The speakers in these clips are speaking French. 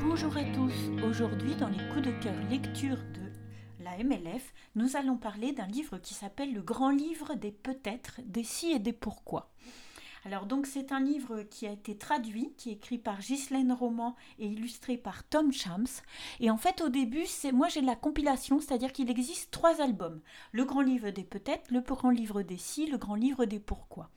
Bonjour à tous, aujourd'hui dans les coups de cœur lecture de la MLF, nous allons parler d'un livre qui s'appelle Le grand livre des peut-être, des si et des pourquoi. Alors donc c'est un livre qui a été traduit, qui est écrit par Ghislaine Roman et illustré par Tom Shams. Et en fait au début, c'est moi j'ai la compilation, c'est-à-dire qu'il existe trois albums. Le grand livre des peut-être, le grand livre des si, le grand livre des pourquoi.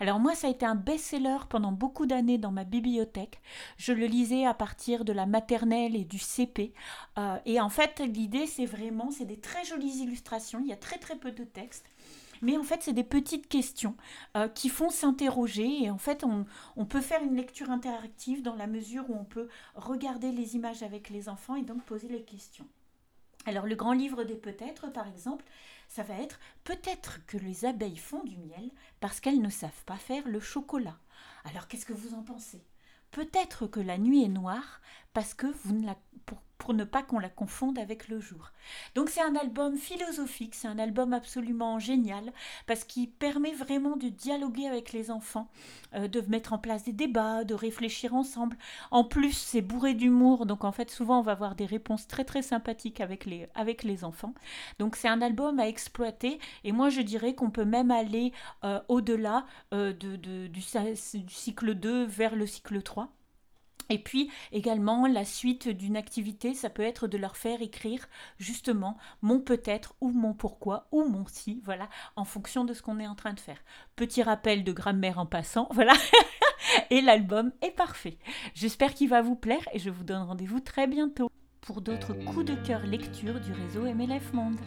Alors moi ça a été un best-seller pendant beaucoup d'années dans ma bibliothèque. Je le lisais à partir de la maternelle et du CP. Euh, et en fait l'idée c'est vraiment, c'est des très jolies illustrations, il y a très très peu de texte. Mais en fait, c'est des petites questions euh, qui font s'interroger. Et en fait, on, peut faire une lecture interactive dans la mesure où on peut regarder les images avec les enfants et donc poser les questions. Alors, le grand livre des peut-être, par exemple, ça va être peut-être que les abeilles font du miel parce qu'elles ne savent pas faire le chocolat. Alors, qu'est-ce que vous en pensez? Peut-être que la nuit est noire parce que vous ne la, pour ne pas qu'on la confonde avec le jour. Donc c'est un album philosophique, c'est un album absolument génial parce qu'il permet vraiment de dialoguer avec les enfants, euh, de mettre en place des débats, de réfléchir ensemble. En plus, c'est bourré d'humour, donc en fait souvent on va avoir des réponses très très sympathiques avec les, avec les enfants. Donc c'est un album à exploiter et moi je dirais qu'on peut même aller euh, au-delà euh, de, du, du cycle 2 vers le cycle 3. Et puis également la suite d'une activité, ça peut être de leur faire écrire justement mon peut-être ou mon pourquoi ou mon si, voilà, en fonction de ce qu'on est en train de faire. Petit rappel de grammaire en passant, voilà. et l'album est parfait. J'espère qu'il va vous plaire et je vous donne rendez-vous très bientôt pour d'autres coups de cœur lecture du réseau MLF Monde.